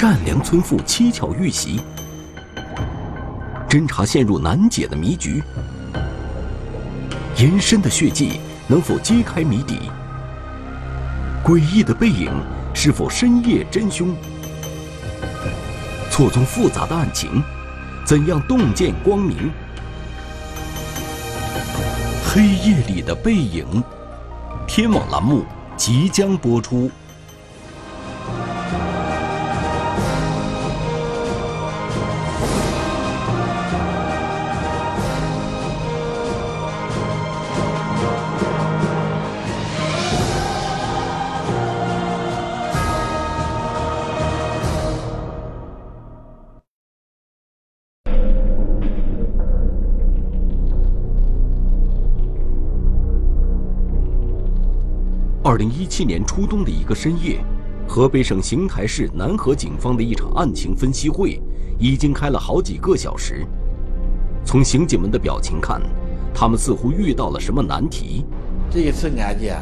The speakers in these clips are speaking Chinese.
善良村妇蹊跷遇袭，侦查陷入难解的迷局。延伸的血迹能否揭开谜底？诡异的背影是否深夜真凶？错综复杂的案情，怎样洞见光明？黑夜里的背影，天网栏目即将播出。一七年初冬的一个深夜，河北省邢台市南河警方的一场案情分析会已经开了好几个小时。从刑警们的表情看，他们似乎遇到了什么难题。这一次案件，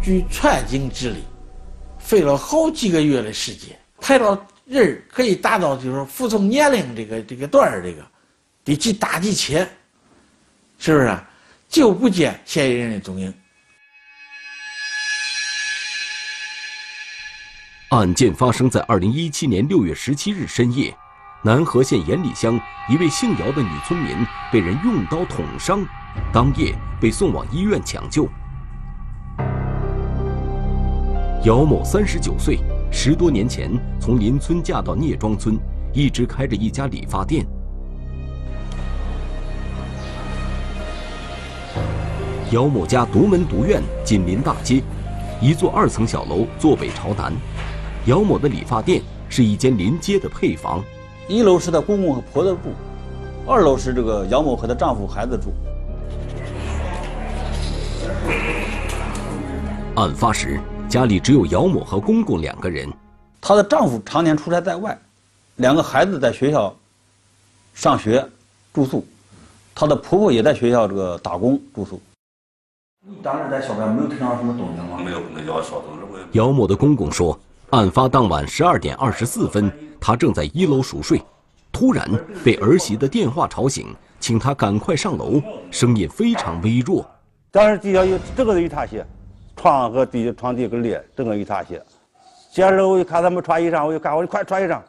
据全警之力，费了好几个月的时间，排到人可以达到就是服从年龄这个这个段儿，这个得几大几千，是不是？就不见嫌疑人的踪影。案件发生在二零一七年六月十七日深夜，南河县盐里乡一位姓姚的女村民被人用刀捅伤，当夜被送往医院抢救。姚某三十九岁，十多年前从邻村嫁到聂庄村，一直开着一家理发店。姚某家独门独院，紧邻大街，一座二层小楼，坐北朝南。姚某的理发店是一间临街的配房，一楼是她公公和婆子住，二楼是这个姚某和她丈夫孩子住。案发时，家里只有姚某和公公两个人。她的丈夫常年出差在外，两个孩子在学校上学住宿，她的婆婆也在学校这个打工住宿。你当时在小边没有听到什么动静吗？没有，那叫啥东西？姚某的公公说。案发当晚十二点二十四分，他正在一楼熟睡，突然被儿媳的电话吵醒，请他赶快上楼，声音非常微弱。当时地下有整个一塌陷，床和地床底个裂，整个一塌陷。接着我一看他们穿衣裳，我就赶我你快穿衣裳。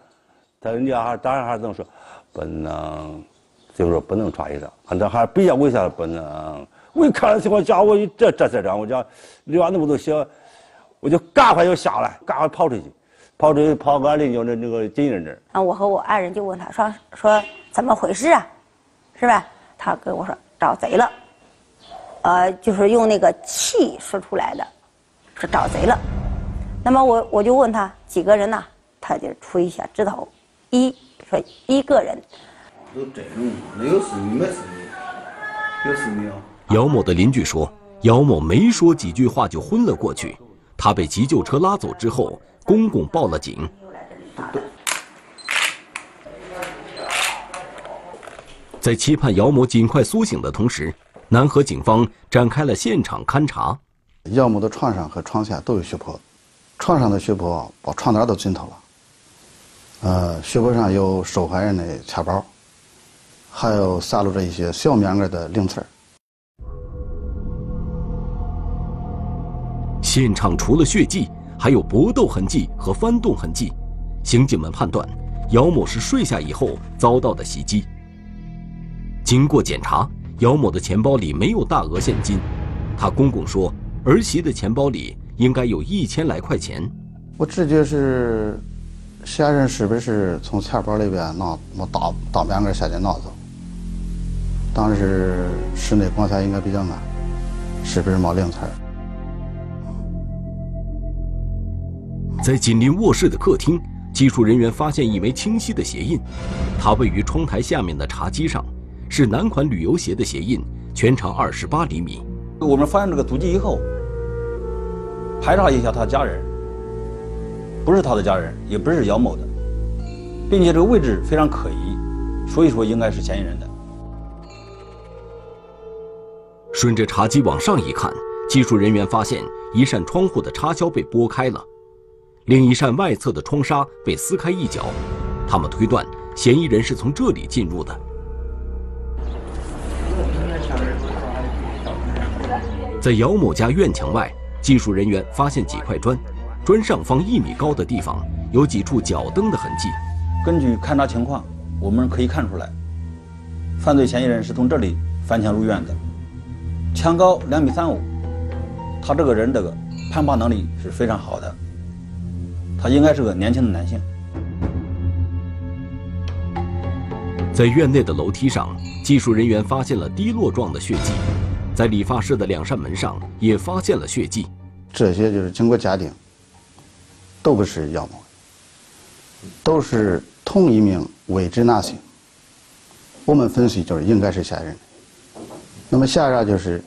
他人家还当然还这么说，不能，就是说不能穿衣裳。反正还比较为啥不能？我一看情况下，我一这这这这，我讲里边那么多血。我就赶快就下来，赶快跑出去，跑出去跑俺邻居那那个金人那儿。啊，我和我爱人就问他说说怎么回事啊，是吧？他跟我说找贼了，呃，就是用那个气说出来的，说找贼了。那么我我就问他几个人呢？他就吹一下指头，一说一个人。都这种，没有事没事有事没有？姚某的邻居说，姚某没说几句话就昏了过去。他被急救车拉走之后，公公报了警。在期盼姚某尽快苏醒的同时，南河警方展开了现场勘查。姚某的床上和床下都有血泊，床上的血泊把床单都浸透了。呃，血泊上有受害人的钱包，还有散落着一些小面额的零钱。现场除了血迹，还有搏斗痕迹和翻动痕迹。刑警们判断，姚某是睡下以后遭到的袭击。经过检查，姚某的钱包里没有大额现金。他公公说，儿媳的钱包里应该有一千来块钱。我直觉是，嫌疑人是不是从钱包里边拿么大大面额现金拿走？当时室内光线应该比较暗，是不是没零钱？在紧邻卧室的客厅，技术人员发现一枚清晰的鞋印，它位于窗台下面的茶几上，是男款旅游鞋的鞋印，全长二十八厘米。我们发现这个足迹以后，排查一下他家人，不是他的家人，也不是姚某的，并且这个位置非常可疑，所以说应该是嫌疑人的。顺着茶几往上一看，技术人员发现一扇窗户的插销被拨开了。另一扇外侧的窗纱被撕开一角，他们推断嫌疑人是从这里进入的。在姚某家院墙外，技术人员发现几块砖，砖上方一米高的地方有几处脚蹬的痕迹。根据勘查情况，我们可以看出来，犯罪嫌疑人是从这里翻墙入院的。墙高两米三五，他这个人这个攀爬能力是非常好的，他应该是个年轻的男性。在院内的楼梯上，技术人员发现了滴落状的血迹，在理发室的两扇门上也发现了血迹。这些就是经过鉴定，都不是姚某，都是同一名未知男性。我们分析就是应该是嫌疑人。那么下一就是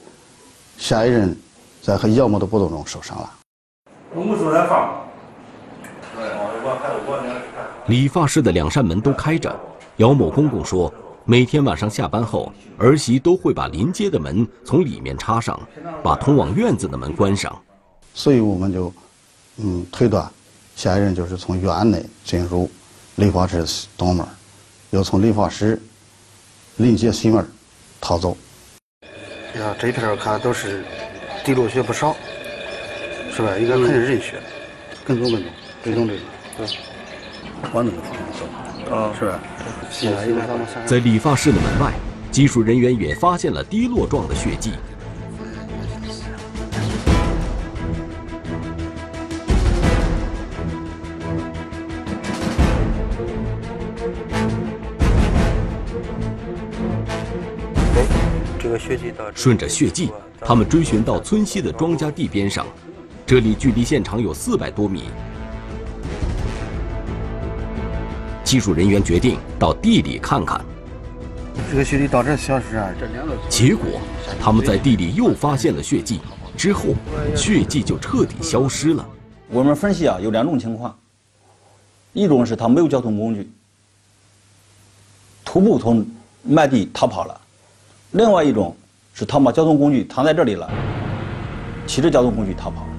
嫌疑人在和姚某的搏斗中受伤了。理发室的两扇门都开着。姚某公公说，每天晚上下班后，儿媳都会把临街的门从里面插上，把通往院子的门关上。所以我们就，嗯，推断，嫌疑人就是从院内进入理发室东门，又从理发室临街西门逃走。呀，这片看都是滴落血不少，是吧？应该肯定是人血，跟踪跟踪，追踪追踪，在理发室的门外，技术人员也发现了滴落状的血迹。顺着血迹，他们追寻到村西的庄稼地边上，这里距离现场有四百多米。技术人员决定到地里看看。这个血迹到这消失啊，这两个。结果，他们在地里又发现了血迹，之后血迹就彻底消失了。我们分析啊，有两种情况：一种是他没有交通工具，徒步从麦地逃跑了；另外一种是他把交通工具藏在这里了，骑着交通工具逃跑了。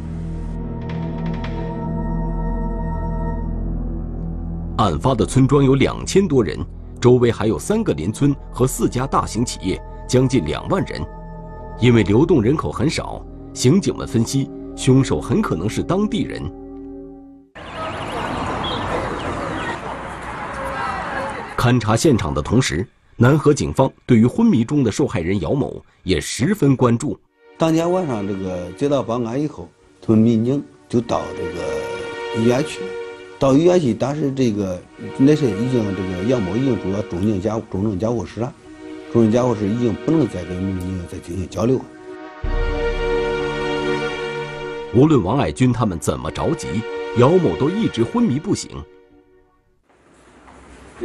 案发的村庄有两千多人，周围还有三个邻村和四家大型企业，将近两万人。因为流动人口很少，刑警们分析，凶手很可能是当地人。勘查现场的同时，南河警方对于昏迷中的受害人姚某也十分关注。当天晚上，这个接到报案以后，他们民警就到这个医院去。到医院去，当时这个那是已经这个杨某已经住到重症监重症监护室了，重症监护室已经不能再跟民警再进行交流。无论王爱军他们怎么着急，姚某都一直昏迷不醒。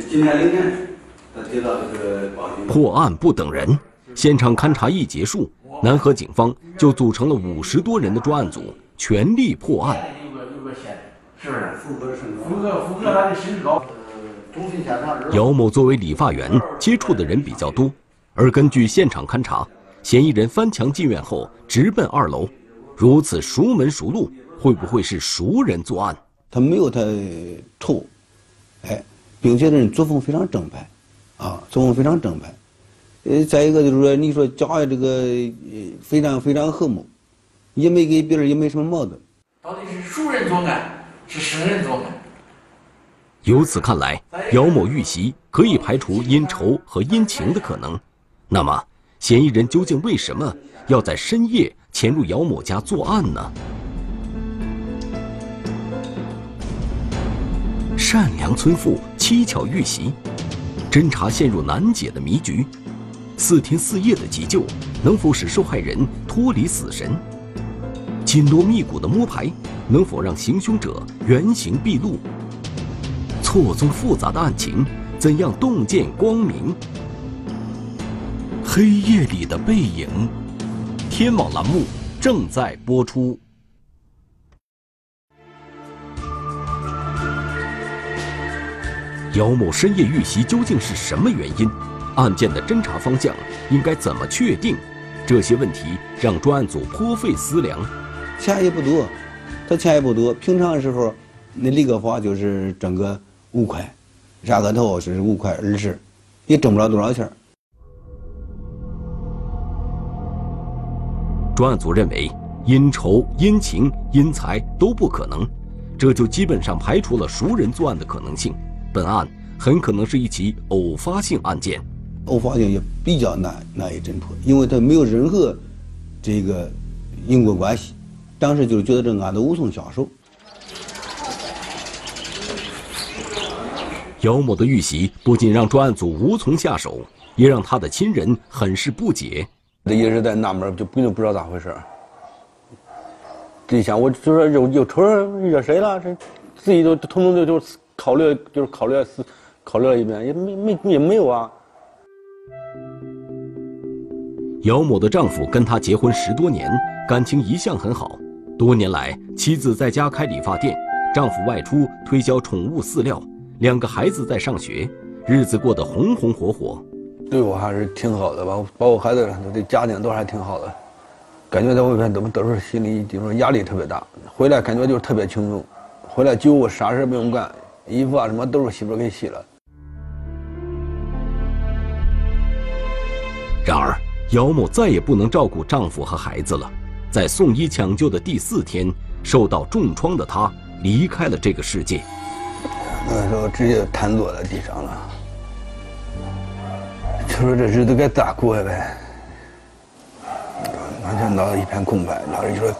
今天凌晨，他接到这个报警。破案不等人，现场勘查一结束，南河警方就组成了五十多人的专案组，全力破案。是不是符合符合符合他的身高？姚某作为理发员，接触的人比较多，而根据现场勘查，嫌疑人翻墙进院后直奔二楼，如此熟门熟路，会不会是熟人作案？他没有他臭，哎，并且人作风非常正派，啊，作风非常正派。呃，再一个就是说，你说家这个非常非常和睦，也没给别人也没什么矛盾。到底是熟人作案？是生人作案。由此看来，姚某遇袭可以排除因仇和因情的可能。那么，嫌疑人究竟为什么要在深夜潜入姚某家作案呢？善良村妇蹊跷遇袭，侦查陷入难解的迷局。四天四夜的急救能否使受害人脱离死神？紧锣密鼓的摸排。能否让行凶者原形毕露？错综复杂的案情，怎样洞见光明？黑夜里的背影，天网栏目正在播出。姚某深夜遇袭究竟是什么原因？案件的侦查方向应该怎么确定？这些问题让专案组颇费思量。钱也不多。他钱也不多，平常时候那李个发就是挣个五块，染个头是五块二十，也挣不了多少钱。专案组认为，因仇、因情、因财都不可能，这就基本上排除了熟人作案的可能性。本案很可能是一起偶发性案件。偶发性也比较难难以侦破，因为他没有任何这个因果关系。当时就觉得这个案子无从下手。姚某的遇袭不仅让专案组无从下手，也让他的亲人很是不解。这一直在纳闷，就不定不知道咋回事。之前我就说有有仇人惹谁了，这自己都通通就就考虑，就是考虑思考虑了一遍，也没没也没有啊。姚某的丈夫跟她结婚十多年，感情一向很好。多年来，妻子在家开理发店，丈夫外出推销宠物饲料，两个孩子在上学，日子过得红红火火。对我还是挺好的，把我把我孩子对家庭都还挺好的，感觉在外面怎么都是心里就是压力特别大，回来感觉就是特别轻松，回来就我啥事不用干，衣服啊什么都是媳妇给洗了。然而，姚某再也不能照顾丈夫和孩子了，在送医抢救的第四天，受到重创的他离开了这个世界。那时候直接瘫坐在地上了。就说这日子该咋过呗？完全脑子一片空白，老子就说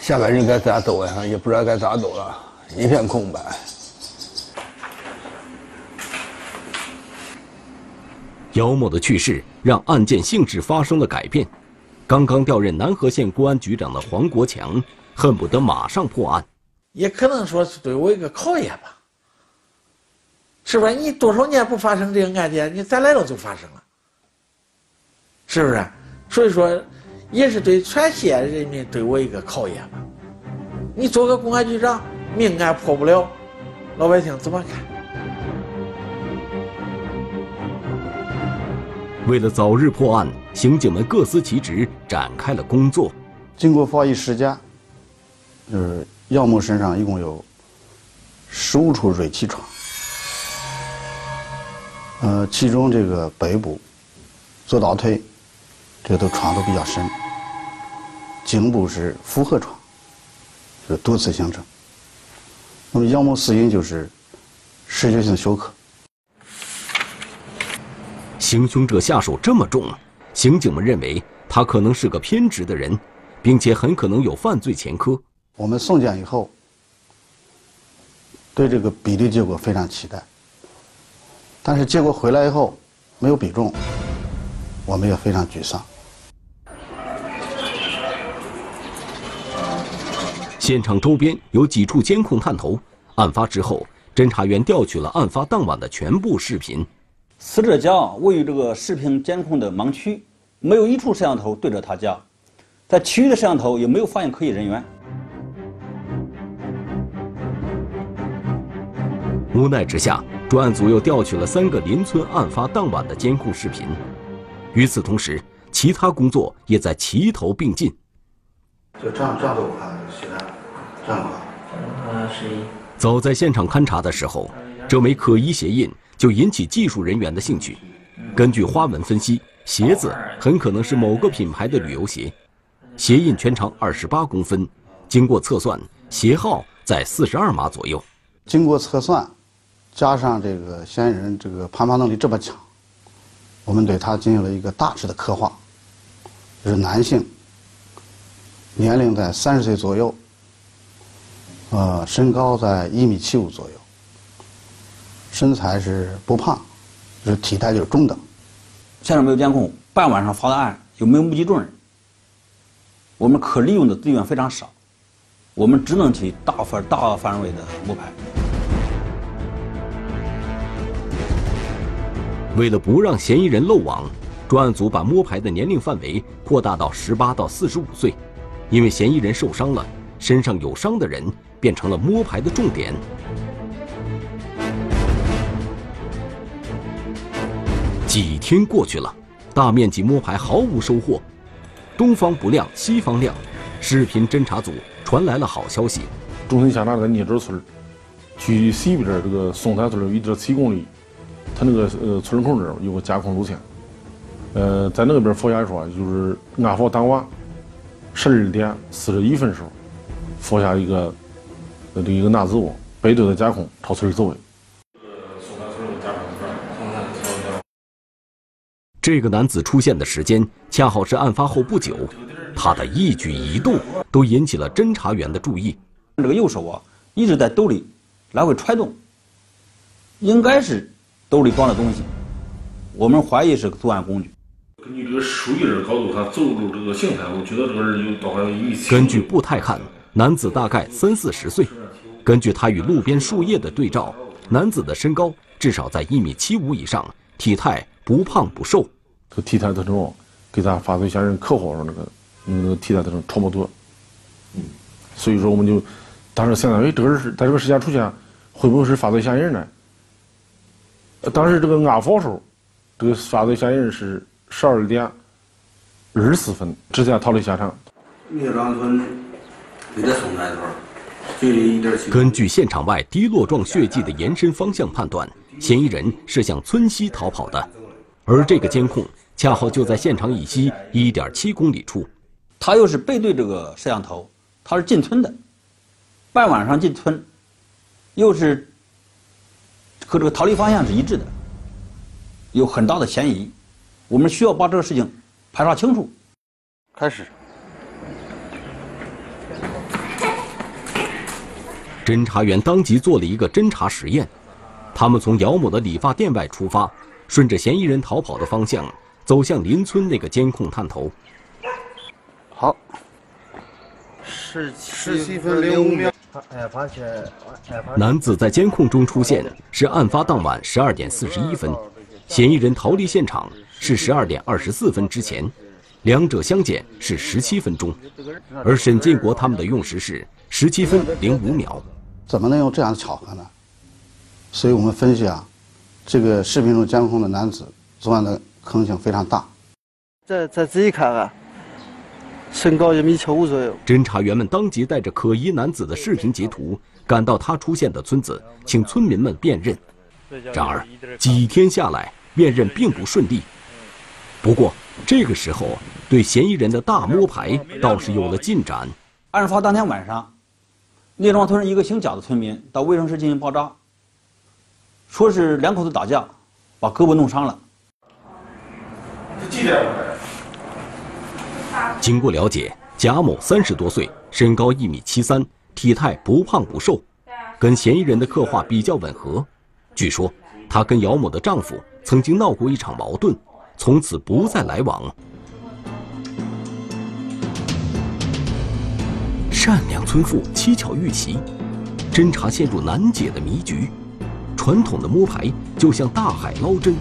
下半日该咋走呀？也不知道该咋走了，一片空白。姚某的去世让案件性质发生了改变，刚刚调任南河县公安局长的黄国强恨不得马上破案，也可能说是对我一个考验吧。是吧？你多少年不发生这个案件，你再来了就发生了，是不是？所以说，也是对全县人民对我一个考验吧。你做个公安局长，命案破不了，老百姓怎么看？为了早日破案，刑警们各司其职，展开了工作。经过法医尸检，就是姚某身上一共有十五处锐器创。呃，其中这个背部、左大腿，这都创都比较深。颈部是复合创，是多次形成。那么杨某死因就是失血性休克。行凶者下手这么重，刑警们认为他可能是个偏执的人，并且很可能有犯罪前科。我们送检以后，对这个比例结果非常期待。但是结果回来以后没有比中，我们也非常沮丧。现场周边有几处监控探头，案发之后，侦查员调取了案发当晚的全部视频。死者家位于这个视频监控的盲区，没有一处摄像头对着他家，在其余的摄像头也没有发现可疑人员。无奈之下。专案组又调取了三个邻村案发当晚的监控视频，与此同时，其他工作也在齐头并进。就这样这样走快，现在这样快。早在现场勘查的时候，这枚可疑鞋印就引起技术人员的兴趣。根据花纹分析，鞋子很可能是某个品牌的旅游鞋，鞋印全长二十八公分，经过测算，鞋号在四十二码左右。经过测算。加上这个嫌疑人这个攀爬能力这么强，我们对他进行了一个大致的刻画，就是男性，年龄在三十岁左右，呃，身高在一米七五左右，身材是不胖，就是体态就是中等。现场没有监控，半晚上发的案有没有目击证人，我们可利用的资源非常少，我们只能去大范大范围的摸排。为了不让嫌疑人漏网，专案组把摸排的年龄范围扩大到十八到四十五岁，因为嫌疑人受伤了，身上有伤的人变成了摸排的重点。几天过去了，大面积摸排毫无收获，东方不亮西方亮，视频侦查组传来了好消息：中心乡那个聂洲村距西边这个松台村有一点七公里，他那个呃村口那儿有个监控路线。呃，在那边佛下说，就是案发当晚十二点四十一分时候，佛下一个呃这一个男子窝背对着监控朝村里走的。这个男子出现的时间恰好是案发后不久，他的一举一动都引起了侦查员的注意。这个右手啊一直在兜里来回揣动，应该是兜里装了东西，我们怀疑是作案工具。根据这个树叶的高度，他走路这个形态，我觉得这个人有大概有一米七。根据步态看，男子大概三四十岁。根据他与路边树叶的对照，男子的身高至少在一米七五以上，体态不胖不瘦。这个体态特征给咱犯罪嫌疑人刻画上那个那个体态特征差不多。嗯，所以说我们就当时想到，哎，这个人是在这个时间出现，会不会是犯罪嫌疑人呢？当时这个案发时候，这个犯罪嫌疑人是十二点二十四分直接逃离现场。聂庄村就在松台村，距离一点七。根据现场外滴落状血迹的延伸方向判断，嫌疑人是向村西逃跑的。而这个监控恰好就在现场以西一点七公里处，他又是背对这个摄像头，他是进村的，半晚上进村，又是和这个逃离方向是一致的，有很大的嫌疑，我们需要把这个事情排查清楚。开始。侦查员当即做了一个侦查实验，他们从姚某的理发店外出发。顺着嫌疑人逃跑的方向走向邻村那个监控探头。好，十十七分零五秒。哎，发现男子在监控中出现是案发当晚十二点四十一分，嫌疑人逃离现场是十二点二十四分之前，两者相减是十七分钟，而沈建国他们的用时是十七分零五秒。怎么能有这样的巧合呢？所以我们分析啊。这个视频中监控的男子作案的可能性非常大。再再仔细看看，身高一米七五左右。侦查员们当即带着可疑男子的视频截图，赶到他出现的村子，请村民们辨认。然而几天下来，辨认并不顺利。不过这个时候，对嫌疑人的大摸排倒是有了进展。案发当天晚上，聂庄村一个姓贾的村民到卫生室进行包扎。说是两口子打架，把胳膊弄伤了。经过了解，贾某三十多岁，身高一米七三，体态不胖不瘦，跟嫌疑人的刻画比较吻合。据说，他跟姚某的丈夫曾经闹过一场矛盾，从此不再来往。善良村妇七巧遇袭，侦查陷入难解的迷局。传统的摸排就像大海捞针，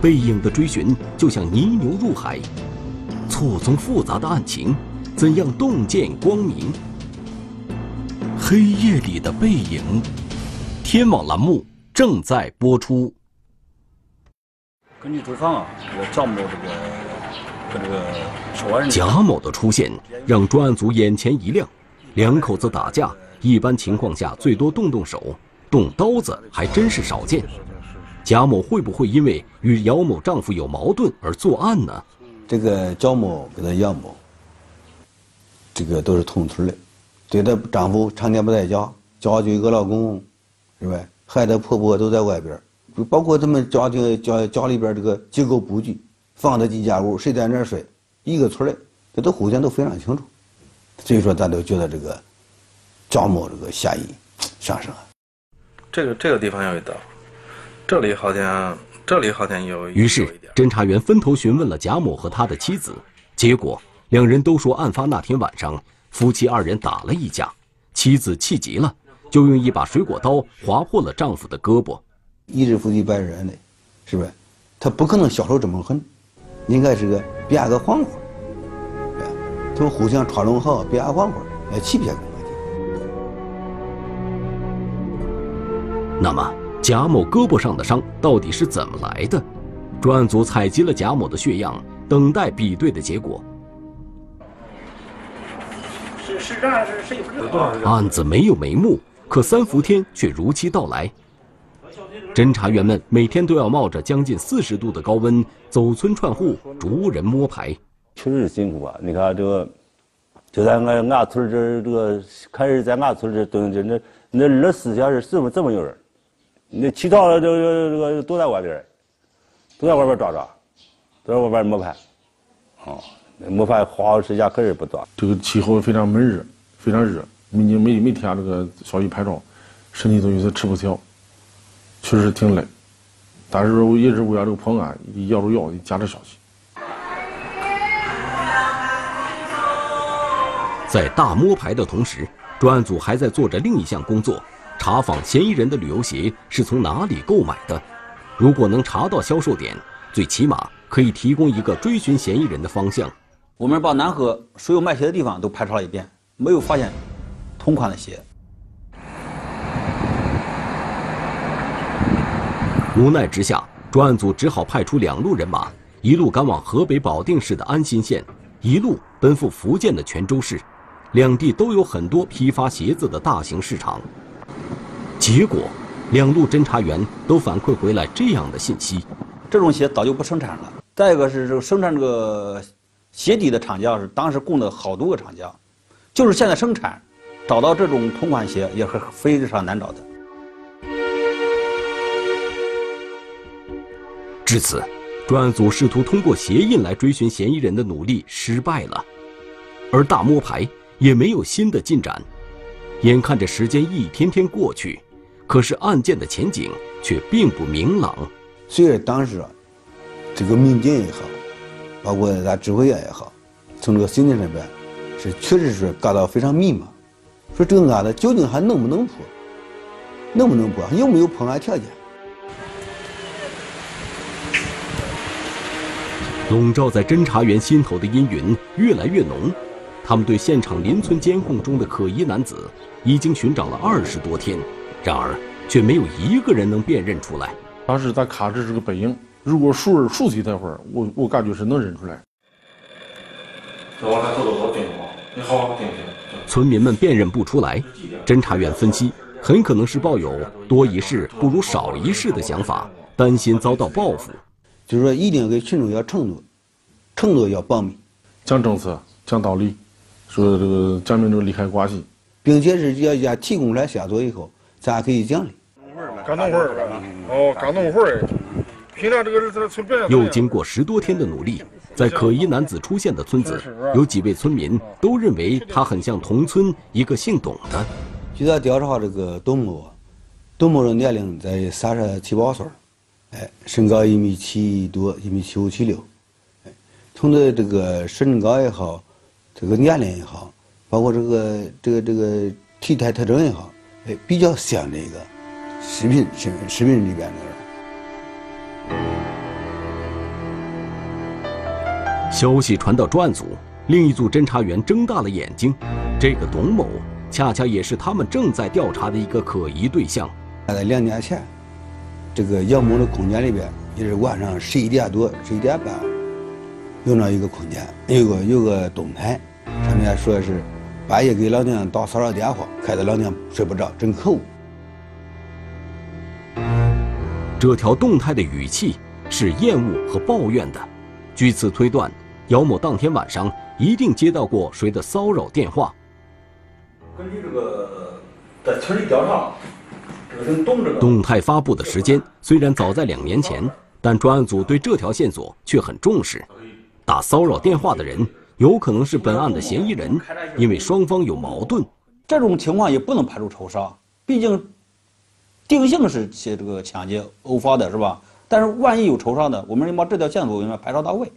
背影的追寻就像泥牛入海，错综复杂的案情，怎样洞见光明？黑夜里的背影，天网栏目正在播出。根据追访啊，这个贾某这个和这个受害人贾某的出现让专案组眼前一亮，两口子打架，一般情况下最多动动手。动刀子还真是少见，贾某会不会因为与姚某丈夫有矛盾而作案呢？这个焦某跟她杨某，这个都是同村的，对她丈夫常年不在家，家就一个老公，是吧？孩子婆婆都在外边，就包括他们家庭家家里边这个结构布局，房子几间屋，谁在哪睡，一个村的，这都互相都非常清楚，所以说咱都觉得这个焦某这个嫌疑上升。这个这个地方有一刀，这里好像这里好像有。于是，侦查员分头询问了贾某和他的妻子，结果两人都说，案发那天晚上，夫妻二人打了一架，妻子气急了，就用一把水果刀划破了丈夫的胳膊。一日夫妻百日恩的，是不是？他不可能下手这么狠，应该是个编个谎话，他们互相串通好，编个谎话来欺骗公安。那么，贾某胳膊上的伤到底是怎么来的？专案组采集了贾某的血样，等待比对的结果。是是这样是谁？案子没有眉目，可三伏天却如期到来。侦查员们每天都要冒着将近四十度的高温，走村串户，逐人摸排。确实辛苦啊！你看这个，就在俺俺村这，这个开始在俺村这蹲着，那那二十四小时怎么这么有人，那其他的这个这个都在外边，都在外边抓抓，都在外边摸排。哦，摸排花时间可是不短。这个气候非常闷热，非常热，民警每每天这个小雨拍照，身体都有些吃不消。确实挺累，但是我一直为了这个破案，要着药，加点小心。在大摸排的同时，专案组还在做着另一项工作：查访嫌疑人的旅游鞋是从哪里购买的。如果能查到销售点，最起码可以提供一个追寻嫌疑人的方向。我们把南河所有卖鞋的地方都排查了一遍，没有发现同款的鞋。无奈之下，专案组只好派出两路人马，一路赶往河北保定市的安新县，一路奔赴福建的泉州市，两地都有很多批发鞋子的大型市场。结果，两路侦查员都反馈回来这样的信息：这种鞋早就不生产了。再一个是这个生产这个鞋底的厂家是当时供的好多个厂家，就是现在生产，找到这种同款鞋也是非常难找的。至此，专案组试图通过鞋印来追寻嫌疑人的努力失败了，而大摸排也没有新的进展。眼看着时间一天天过去，可是案件的前景却并不明朗。虽然当时这个民警也好，包括咱指挥员也好，从这个刑警这边是确实是感到非常迷茫，说这个案子究竟还能不能破，能不能破，有没有破案条件？笼罩在侦查员心头的阴云越来越浓，他们对现场邻村监控中的可疑男子已经寻找了二十多天，然而却没有一个人能辨认出来。当时咱卡着是个背影，如果熟人熟悉他会儿，我我感觉是能认出来。再往前走走走，停好，你好。村民们辨认不出来，侦查员分析，很可能是抱有多一事不如少一事的想法，担心遭到报复。就是说，一定给群众要承诺，承诺要保密，讲政策，讲道理，说这个讲明这个利害关系，并且是要要提供出来线索以后，咱还可以奖励。刚弄会儿，哦，干弄会儿，平常这个这村边又经过十多天的努力，在可疑男子出现的村子，有几位村民都认为他很像同村一个姓董的。据咱调查这个董某，董某的年龄在三十七八岁。哎，身高一米七多，一米七五七六。哎，从他这个身高也好，这个年龄也好，包括这个这个这个体态特征也好，哎，比较像这个视频视视频里边的人。消息传到专案组，另一组侦查员睁大了眼睛，这个董某恰恰也是他们正在调查的一个可疑对象。在两年前。这个杨某的空间里边，也是晚上十一点多、十一点半，有那一个空间，有个有个动态，上面说的是半夜给老娘打骚扰电话，害得老娘睡不着，真可恶。这条动态的语气是厌恶和抱怨的，据此推断，姚某当天晚上一定接到过谁的骚扰电话。根据这个在村里调查。动态发布的时间虽然早在两年前，但专案组对这条线索却很重视。打骚扰电话的人有可能是本案的嫌疑人，因为双方有矛盾。这种情况也不能排除仇杀，毕竟定性是些这个抢劫殴发的是吧？但是万一有仇杀呢？我们要把这条线索应该排查到位。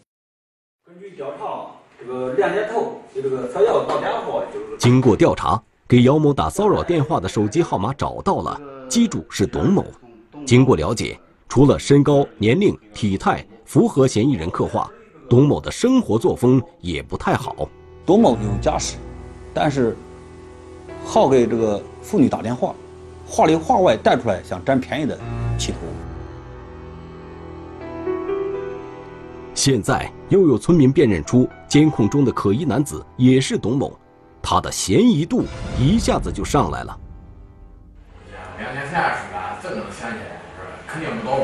根据调查，这个两年头就这个他要打电话，就是经过调查，给姚某打骚扰电话的手机号码找到了。机主是董某。经过了解，除了身高、年龄、体态符合嫌疑人刻画，董某的生活作风也不太好。董某有家室，但是好给这个妇女打电话，话里话外带出来想占便宜的企图。现在又有村民辨认出监控中的可疑男子也是董某，他的嫌疑度一下子就上来了。两天三十吧，这么能相，肯定不到。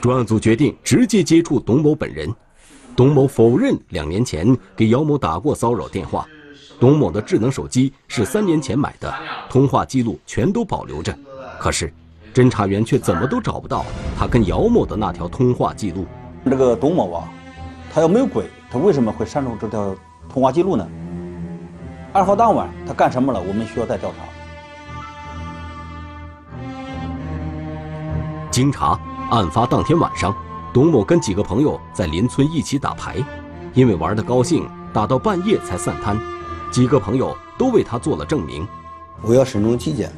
专案组决定直接接触董某本人，董某否认两年前给姚某打过骚扰电话。董某的智能手机是三年前买的，通话记录全都保留着。可是，侦查员却怎么都找不到他跟姚某的那条通话记录。这个董某啊，他要没有鬼，他为什么会删除这条通话记录呢？二号当晚他干什么了？我们需要再调查。经查，案发当天晚上，董某跟几个朋友在邻村一起打牌，因为玩得高兴，打到半夜才散摊。几个朋友都为他做了证明。我要慎重起见，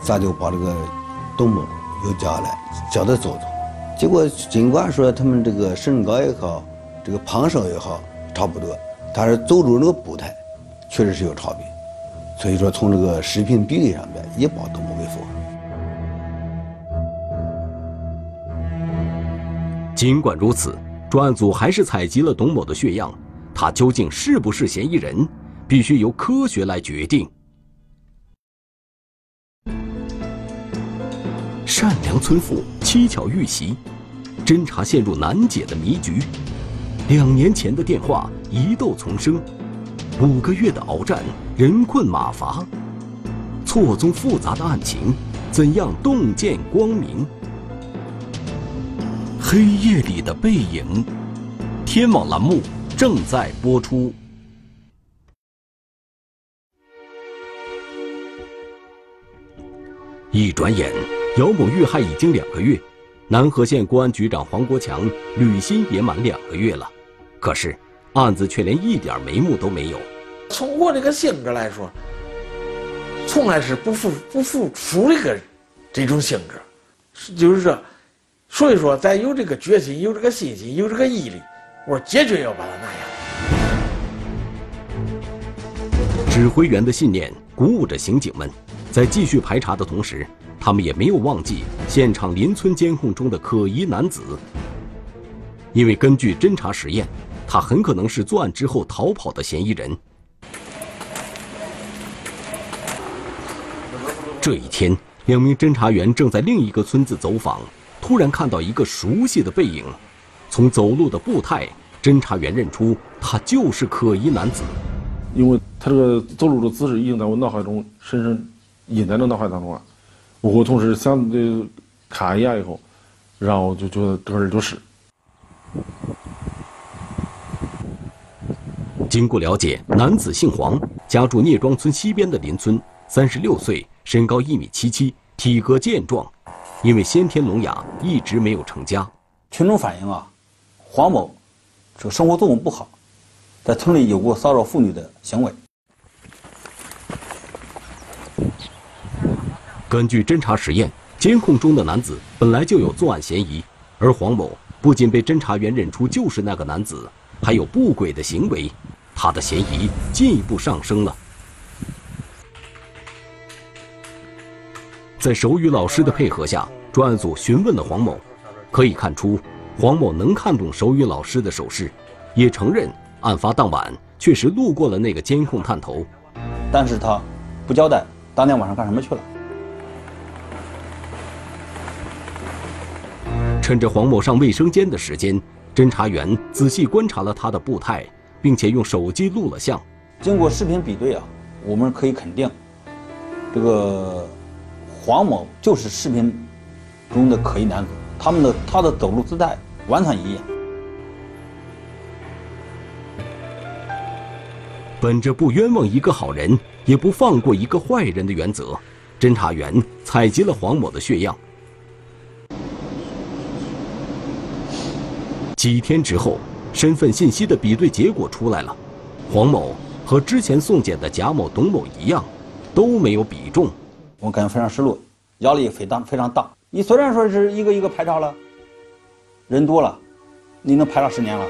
咱就把这个董某又叫来，叫他走走。结果尽管说他们这个身高也好，这个胖瘦也好差不多，但是走路那个步态确实是有差别。所以说从这个视频比例上面也把董某尽管如此，专案组还是采集了董某的血样，他究竟是不是嫌疑人？必须由科学来决定。善良村妇蹊跷遇袭，侦查陷入难解的迷局。两年前的电话疑窦丛生，五个月的鏖战人困马乏，错综复杂的案情，怎样洞见光明？黑夜里的背影，天网栏目正在播出。一转眼，姚某遇害已经两个月，南河县公安局长黄国强履新也满两个月了，可是案子却连一点眉目都没有。从我这个性格来说，从来是不服不服输的个这种性格，就是说，所以说咱有这个决心，有这个信心，有这个毅力，我坚决要把他拿下。指挥员的信念鼓舞着刑警们。在继续排查的同时，他们也没有忘记现场邻村监控中的可疑男子。因为根据侦查实验，他很可能是作案之后逃跑的嫌疑人。这一天，两名侦查员正在另一个村子走访，突然看到一个熟悉的背影。从走路的步态，侦查员认出他就是可疑男子。因为他这个走路的姿势已经在我脑海中深深。印在了脑海当中了，我同时想的看一眼以后，然后就觉得这个人就是。经过了解，男子姓黄，家住聂庄村西边的邻村，三十六岁，身高一米七七，体格健壮，因为先天聋哑，一直没有成家。群众反映啊，黄某这个生活作风不好，在村里有过骚扰妇女的行为。根据侦查实验，监控中的男子本来就有作案嫌疑，而黄某不仅被侦查员认出就是那个男子，还有不轨的行为，他的嫌疑进一步上升了。在手语老师的配合下，专案组询问了黄某，可以看出，黄某能看懂手语老师的手势，也承认案发当晚确实路过了那个监控探头，但是他不交代当天晚上干什么去了。趁着黄某上卫生间的时间，侦查员仔细观察了他的步态，并且用手机录了像。经过视频比对啊，我们可以肯定，这个黄某就是视频中的可疑男子。他们的他的走路姿态完全一样。本着不冤枉一个好人，也不放过一个坏人的原则，侦查员采集了黄某的血样。几天之后，身份信息的比对结果出来了，黄某和之前送检的贾某、董某一样，都没有比中。我感觉非常失落，压力非常非常大。你虽然说是一个一个排查了，人多了，你能排查十年了？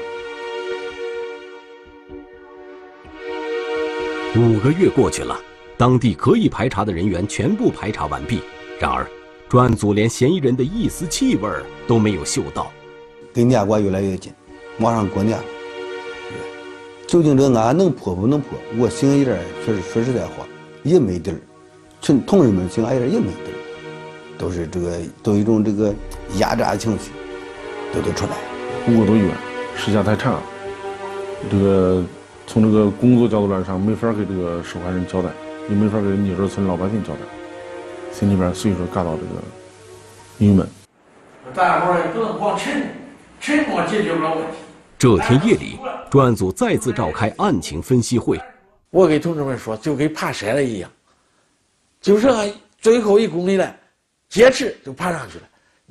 五个月过去了，当地可以排查的人员全部排查完毕，然而，专案组连嫌疑人的一丝气味都没有嗅到。跟年关越来越近，马上过年了，究竟这个案能破不能破？我心里边确实说实在话也没底儿，群同志们心里边也没底。都是这个都有一种这个压榨情绪，都得出来。工作都远，时间太长，这个从这个工作角度来上，没法给这个受害人交代，也没法给尼尔村老百姓交代，心里边所以说感到这个郁闷。大伙儿也不能光沉，沉默解决不了问题。这天夜里，专案组再次召开案情分析会。我给同志们说，就跟爬山了一样，就剩最后一公里了，坚持就爬上去了。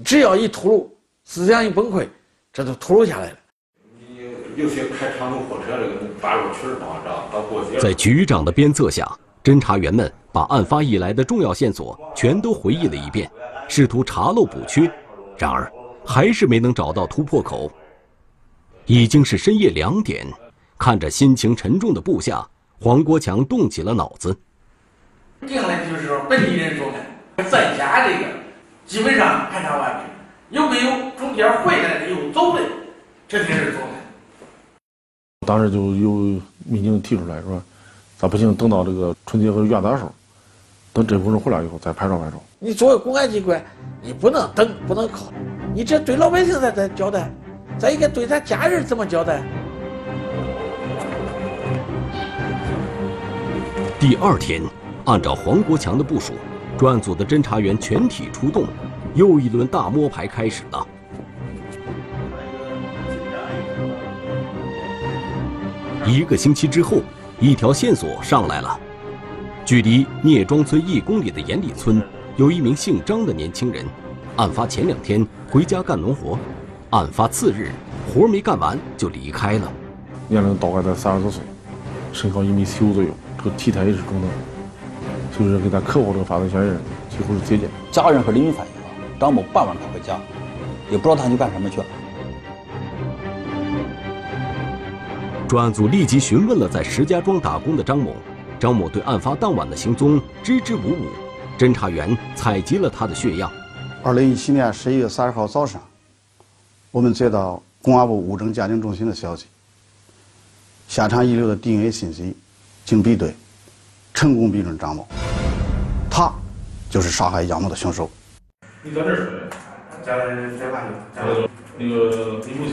只要一秃噜，思想一崩溃，这就秃噜下来了。有些开长途货车这个大路确实不好找，到过节。在局长的鞭策下，侦查员们把案发以来的重要线索全都回忆了一遍，试图查漏补缺，然而还是没能找到突破口。已经是深夜两点，看着心情沉重的部下。黄国强动起了脑子，定的就是说本地人做的，在家这个基本上排查完毕，有没有中间回来的又走的，这些人做的。当时就有民警提出来说，咱不行，等到这个春节和元旦时候，等这部分人回来以后再排查排查。你作为公安机关，你不能等，不能靠，你这对老百姓再再交代，咱应该对他家人怎么交代？第二天，按照黄国强的部署，专案组的侦查员全体出动，又一轮大摸排开始了。一个星期之后，一条线索上来了：距离聂庄村一公里的盐里村，有一名姓张的年轻人，案发前两天回家干农活，案发次日活没干完就离开了。年龄大概在三十多岁，身高一米七五左右。这个体态也是中等，所以说跟咱客户这个犯罪嫌疑人几乎是接近。家人和邻居反映啊，张某傍晚才回家，也不知道他去干什么去了。专案组立即询问了在石家庄打工的张某，张某对案发当晚的行踪支支吾吾。侦查员采集了他的血样。二零一七年十一月三十号早上，我们接到公安部物证鉴定中心的消息，现场遗留的 DNA 信息。经比对，成功逼准张某，他就是杀害杨某的凶手。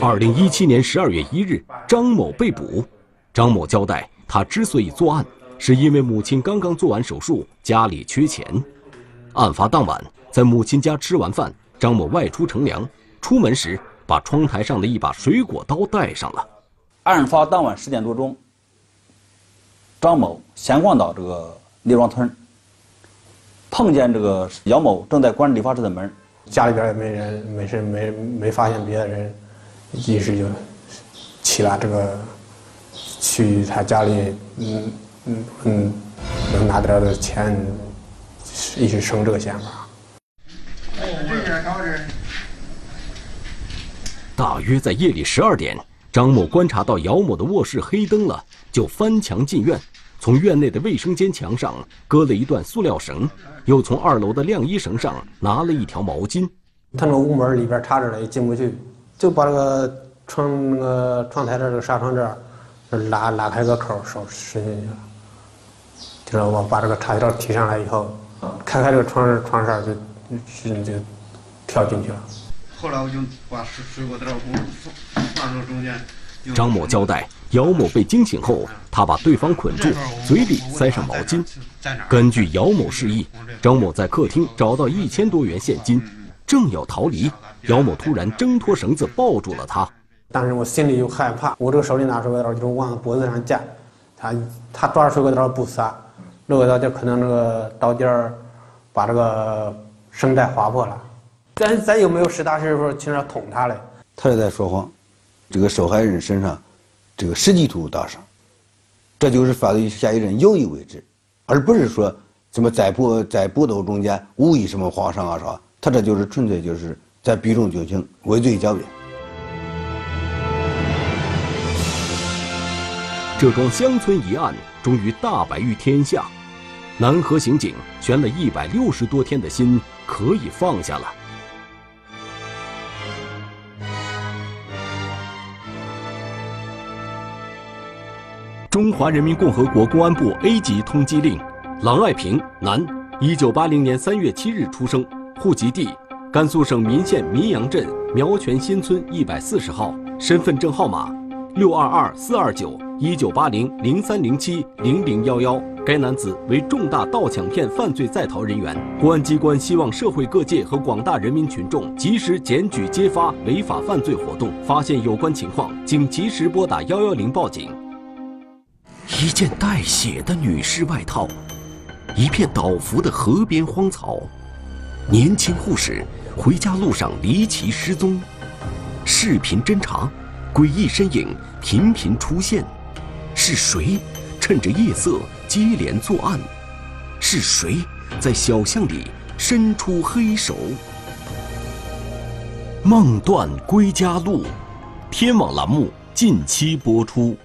二零一七年十二月一日，张某被捕。张某交代，他之所以作案，是因为母亲刚刚做完手术，家里缺钱。案发当晚，在母亲家吃完饭，张某外出乘凉，出门时把窗台上的一把水果刀带上了。案发当晚十点多钟。张某闲逛到这个聂庄村，碰见这个姚某正在关理发室的门，家里边也没人，没事没没发现别的人，于是就起了这个去他家里，嗯嗯嗯，能拿点的钱，一时生这个想法。大约在夜里十二点，张某观察到姚某的卧室黑灯了。就翻墙进院，从院内的卫生间墙上割了一段塑料绳，又从二楼的晾衣绳上拿了一条毛巾。他那个屋门里边插着了，也进不去，就把那个窗那个窗台这个纱窗这儿拉拉开个口，手伸进去了。就是我把这个插销提上来以后，开开这个窗窗扇就就就跳进去了。后来我就把水水果刀放放到中间。张某交代。姚某被惊醒后，他把对方捆住，嘴里塞上毛巾。根据姚某示意，张某在客厅找到一千多元现金，正要逃离，姚某突然挣脱绳子抱住了他。当时我心里又害怕，我这个手里拿水果刀就往脖子上架，他他抓着水果刀不撒，那个刀就可能那个刀尖儿把这个绳带划破了。咱咱有没有实打实说去那捅他嘞。他也在说谎，这个受害人身上。这个实际图打上，这就是犯罪嫌疑人有意为之，而不是说什么在搏在搏斗中间无意什么划伤啊啥，他这就是纯粹就是在避重就轻，畏罪狡辩。这桩乡村疑案终于大白于天下，南河刑警悬了一百六十多天的心可以放下了。中华人民共和国公安部 A 级通缉令：郎爱平，男，一九八零年三月七日出生，户籍地甘肃省岷县岷阳镇苗泉新村一百四十号，身份证号码六二二四二九一九八零零三零七零零幺幺。该男子为重大盗抢骗犯罪在逃人员。公安机关希望社会各界和广大人民群众及时检举揭发违法犯罪活动，发现有关情况，请及时拨打幺幺零报警。一件带血的女士外套，一片倒伏的河边荒草，年轻护士回家路上离奇失踪，视频侦查，诡异身影频频出现，是谁趁着夜色接连作案？是谁在小巷里伸出黑手？梦断归家路，天网栏目近期播出。